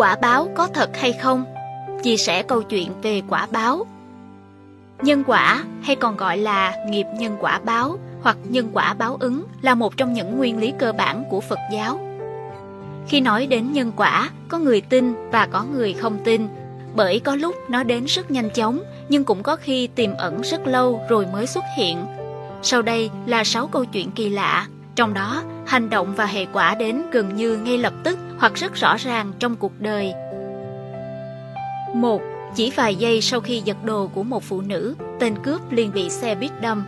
Quả báo có thật hay không? Chia sẻ câu chuyện về quả báo. Nhân quả hay còn gọi là nghiệp nhân quả báo hoặc nhân quả báo ứng là một trong những nguyên lý cơ bản của Phật giáo. Khi nói đến nhân quả, có người tin và có người không tin, bởi có lúc nó đến rất nhanh chóng, nhưng cũng có khi tiềm ẩn rất lâu rồi mới xuất hiện. Sau đây là 6 câu chuyện kỳ lạ, trong đó hành động và hệ quả đến gần như ngay lập tức hoặc rất rõ ràng trong cuộc đời. Một, Chỉ vài giây sau khi giật đồ của một phụ nữ, tên cướp liền bị xe buýt đâm.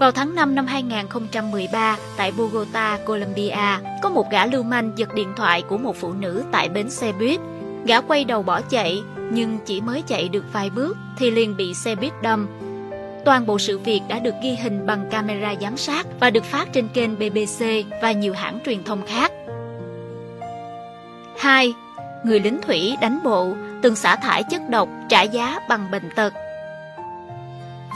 Vào tháng 5 năm 2013, tại Bogota, Colombia, có một gã lưu manh giật điện thoại của một phụ nữ tại bến xe buýt. Gã quay đầu bỏ chạy, nhưng chỉ mới chạy được vài bước thì liền bị xe buýt đâm. Toàn bộ sự việc đã được ghi hình bằng camera giám sát và được phát trên kênh BBC và nhiều hãng truyền thông khác. 2. Người lính thủy đánh bộ, từng xả thải chất độc trả giá bằng bệnh tật.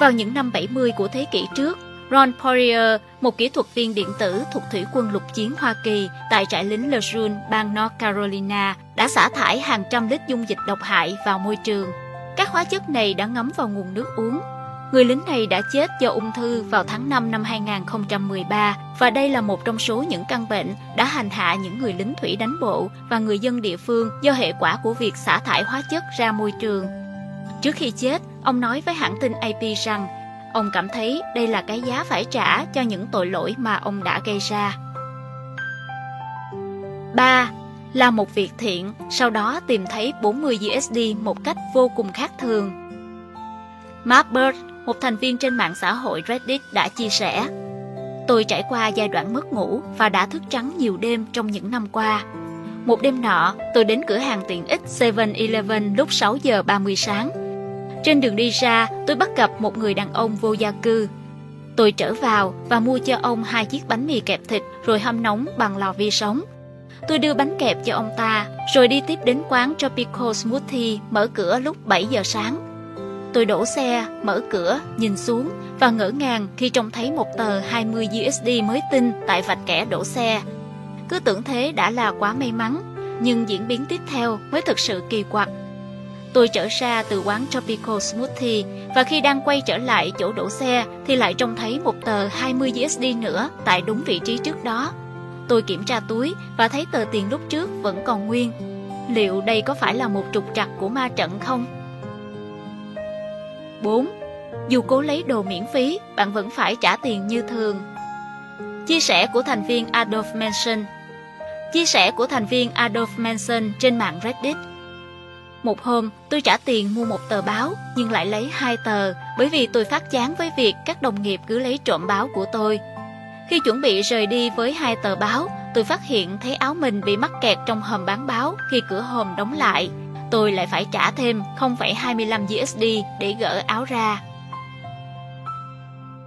Vào những năm 70 của thế kỷ trước, Ron Poirier, một kỹ thuật viên điện tử thuộc Thủy quân lục chiến Hoa Kỳ tại trại lính Lejeune, bang North Carolina, đã xả thải hàng trăm lít dung dịch độc hại vào môi trường. Các hóa chất này đã ngấm vào nguồn nước uống. Người lính này đã chết do ung thư vào tháng 5 năm 2013 và đây là một trong số những căn bệnh đã hành hạ những người lính thủy đánh bộ và người dân địa phương do hệ quả của việc xả thải hóa chất ra môi trường. Trước khi chết, ông nói với hãng tin AP rằng Ông cảm thấy đây là cái giá phải trả cho những tội lỗi mà ông đã gây ra. 3. Là một việc thiện, sau đó tìm thấy 40 USD một cách vô cùng khác thường. Mark Bird, một thành viên trên mạng xã hội Reddit đã chia sẻ Tôi trải qua giai đoạn mất ngủ và đã thức trắng nhiều đêm trong những năm qua. Một đêm nọ, tôi đến cửa hàng tiện ích 7-Eleven lúc 6 giờ 30 sáng trên đường đi ra, tôi bắt gặp một người đàn ông vô gia cư. Tôi trở vào và mua cho ông hai chiếc bánh mì kẹp thịt rồi hâm nóng bằng lò vi sóng. Tôi đưa bánh kẹp cho ông ta, rồi đi tiếp đến quán Tropical Smoothie mở cửa lúc 7 giờ sáng. Tôi đổ xe, mở cửa, nhìn xuống và ngỡ ngàng khi trông thấy một tờ 20 USD mới tinh tại vạch kẻ đổ xe. Cứ tưởng thế đã là quá may mắn, nhưng diễn biến tiếp theo mới thực sự kỳ quặc. Tôi trở ra từ quán Tropical Smoothie và khi đang quay trở lại chỗ đổ xe thì lại trông thấy một tờ 20 USD nữa tại đúng vị trí trước đó. Tôi kiểm tra túi và thấy tờ tiền lúc trước vẫn còn nguyên. Liệu đây có phải là một trục trặc của ma trận không? 4. Dù cố lấy đồ miễn phí, bạn vẫn phải trả tiền như thường. Chia sẻ của thành viên Adolf Manson Chia sẻ của thành viên Adolf Manson trên mạng Reddit một hôm, tôi trả tiền mua một tờ báo nhưng lại lấy hai tờ bởi vì tôi phát chán với việc các đồng nghiệp cứ lấy trộm báo của tôi. Khi chuẩn bị rời đi với hai tờ báo, tôi phát hiện thấy áo mình bị mắc kẹt trong hòm bán báo khi cửa hòm đóng lại. Tôi lại phải trả thêm 0,25 USD để gỡ áo ra.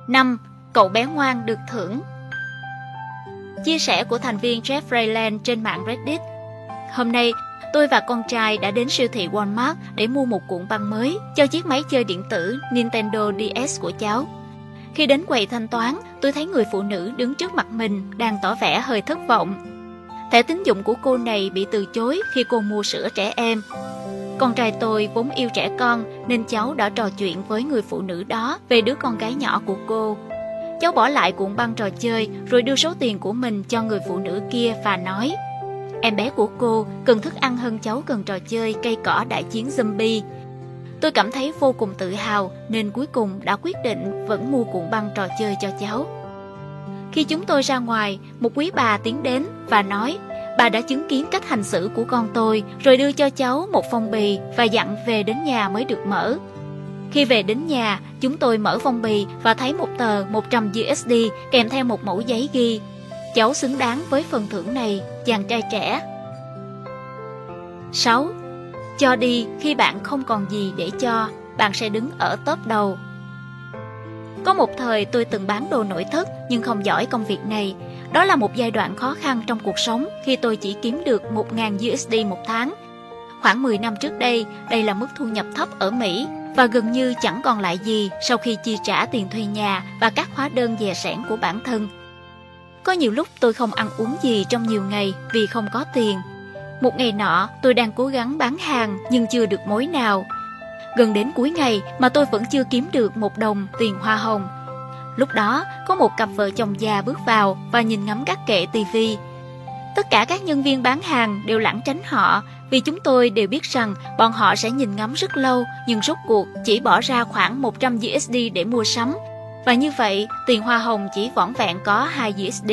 5. Cậu bé ngoan được thưởng Chia sẻ của thành viên Jeff Rayland trên mạng Reddit Hôm nay, tôi và con trai đã đến siêu thị Walmart để mua một cuộn băng mới cho chiếc máy chơi điện tử Nintendo DS của cháu. Khi đến quầy thanh toán, tôi thấy người phụ nữ đứng trước mặt mình đang tỏ vẻ hơi thất vọng. Thẻ tín dụng của cô này bị từ chối khi cô mua sữa trẻ em. Con trai tôi vốn yêu trẻ con nên cháu đã trò chuyện với người phụ nữ đó về đứa con gái nhỏ của cô. Cháu bỏ lại cuộn băng trò chơi rồi đưa số tiền của mình cho người phụ nữ kia và nói Em bé của cô cần thức ăn hơn cháu cần trò chơi cây cỏ đại chiến zombie. Tôi cảm thấy vô cùng tự hào nên cuối cùng đã quyết định vẫn mua cuộn băng trò chơi cho cháu. Khi chúng tôi ra ngoài, một quý bà tiến đến và nói bà đã chứng kiến cách hành xử của con tôi rồi đưa cho cháu một phong bì và dặn về đến nhà mới được mở. Khi về đến nhà, chúng tôi mở phong bì và thấy một tờ 100 USD kèm theo một mẫu giấy ghi Cháu xứng đáng với phần thưởng này, chàng trai trẻ. 6. Cho đi khi bạn không còn gì để cho, bạn sẽ đứng ở top đầu. Có một thời tôi từng bán đồ nội thất nhưng không giỏi công việc này. Đó là một giai đoạn khó khăn trong cuộc sống khi tôi chỉ kiếm được 1.000 USD một tháng. Khoảng 10 năm trước đây, đây là mức thu nhập thấp ở Mỹ và gần như chẳng còn lại gì sau khi chi trả tiền thuê nhà và các hóa đơn dè sẻn của bản thân. Có nhiều lúc tôi không ăn uống gì trong nhiều ngày vì không có tiền. Một ngày nọ, tôi đang cố gắng bán hàng nhưng chưa được mối nào. Gần đến cuối ngày mà tôi vẫn chưa kiếm được một đồng tiền hoa hồng. Lúc đó, có một cặp vợ chồng già bước vào và nhìn ngắm các kệ tivi. Tất cả các nhân viên bán hàng đều lảng tránh họ vì chúng tôi đều biết rằng bọn họ sẽ nhìn ngắm rất lâu nhưng rốt cuộc chỉ bỏ ra khoảng 100 USD để mua sắm. Và như vậy, tiền hoa hồng chỉ vỏn vẹn có 2 USD.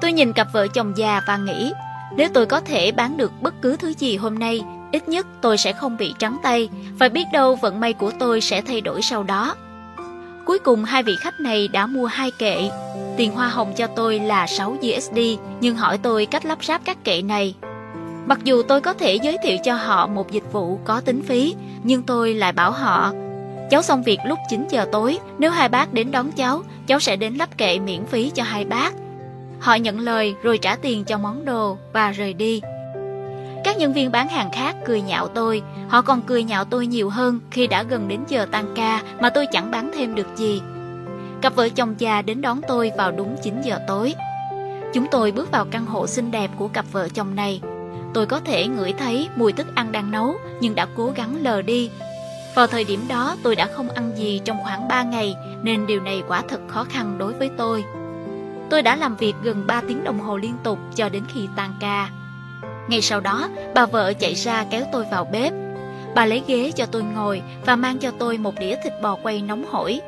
Tôi nhìn cặp vợ chồng già và nghĩ, nếu tôi có thể bán được bất cứ thứ gì hôm nay, ít nhất tôi sẽ không bị trắng tay, và biết đâu vận may của tôi sẽ thay đổi sau đó. Cuối cùng hai vị khách này đã mua hai kệ. Tiền hoa hồng cho tôi là 6 USD, nhưng hỏi tôi cách lắp ráp các kệ này. Mặc dù tôi có thể giới thiệu cho họ một dịch vụ có tính phí, nhưng tôi lại bảo họ Cháu xong việc lúc 9 giờ tối, nếu hai bác đến đón cháu, cháu sẽ đến lắp kệ miễn phí cho hai bác. Họ nhận lời rồi trả tiền cho món đồ và rời đi. Nhân viên bán hàng khác cười nhạo tôi, họ còn cười nhạo tôi nhiều hơn khi đã gần đến giờ tan ca mà tôi chẳng bán thêm được gì. Cặp vợ chồng già đến đón tôi vào đúng 9 giờ tối. Chúng tôi bước vào căn hộ xinh đẹp của cặp vợ chồng này. Tôi có thể ngửi thấy mùi thức ăn đang nấu nhưng đã cố gắng lờ đi. Vào thời điểm đó tôi đã không ăn gì trong khoảng 3 ngày nên điều này quả thật khó khăn đối với tôi. Tôi đã làm việc gần 3 tiếng đồng hồ liên tục cho đến khi tan ca. Ngay sau đó, bà vợ chạy ra kéo tôi vào bếp. Bà lấy ghế cho tôi ngồi và mang cho tôi một đĩa thịt bò quay nóng hổi.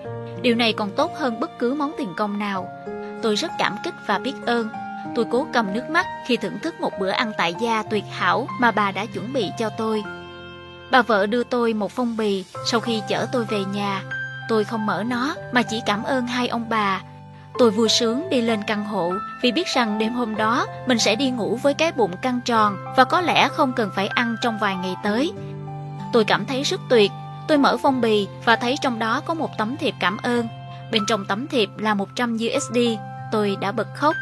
Điều này còn tốt hơn bất cứ món tiền công nào. Tôi rất cảm kích và biết ơn. Tôi cố cầm nước mắt khi thưởng thức một bữa ăn tại gia tuyệt hảo mà bà đã chuẩn bị cho tôi. Bà vợ đưa tôi một phong bì sau khi chở tôi về nhà. Tôi không mở nó mà chỉ cảm ơn hai ông bà Tôi vui sướng đi lên căn hộ vì biết rằng đêm hôm đó mình sẽ đi ngủ với cái bụng căng tròn và có lẽ không cần phải ăn trong vài ngày tới. Tôi cảm thấy rất tuyệt. Tôi mở phong bì và thấy trong đó có một tấm thiệp cảm ơn. Bên trong tấm thiệp là 100 USD. Tôi đã bật khóc.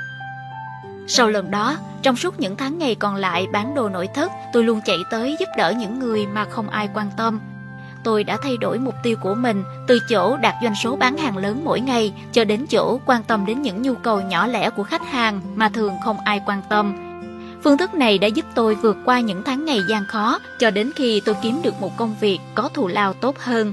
Sau lần đó, trong suốt những tháng ngày còn lại bán đồ nội thất, tôi luôn chạy tới giúp đỡ những người mà không ai quan tâm tôi đã thay đổi mục tiêu của mình, từ chỗ đạt doanh số bán hàng lớn mỗi ngày cho đến chỗ quan tâm đến những nhu cầu nhỏ lẻ của khách hàng mà thường không ai quan tâm. Phương thức này đã giúp tôi vượt qua những tháng ngày gian khó cho đến khi tôi kiếm được một công việc có thù lao tốt hơn.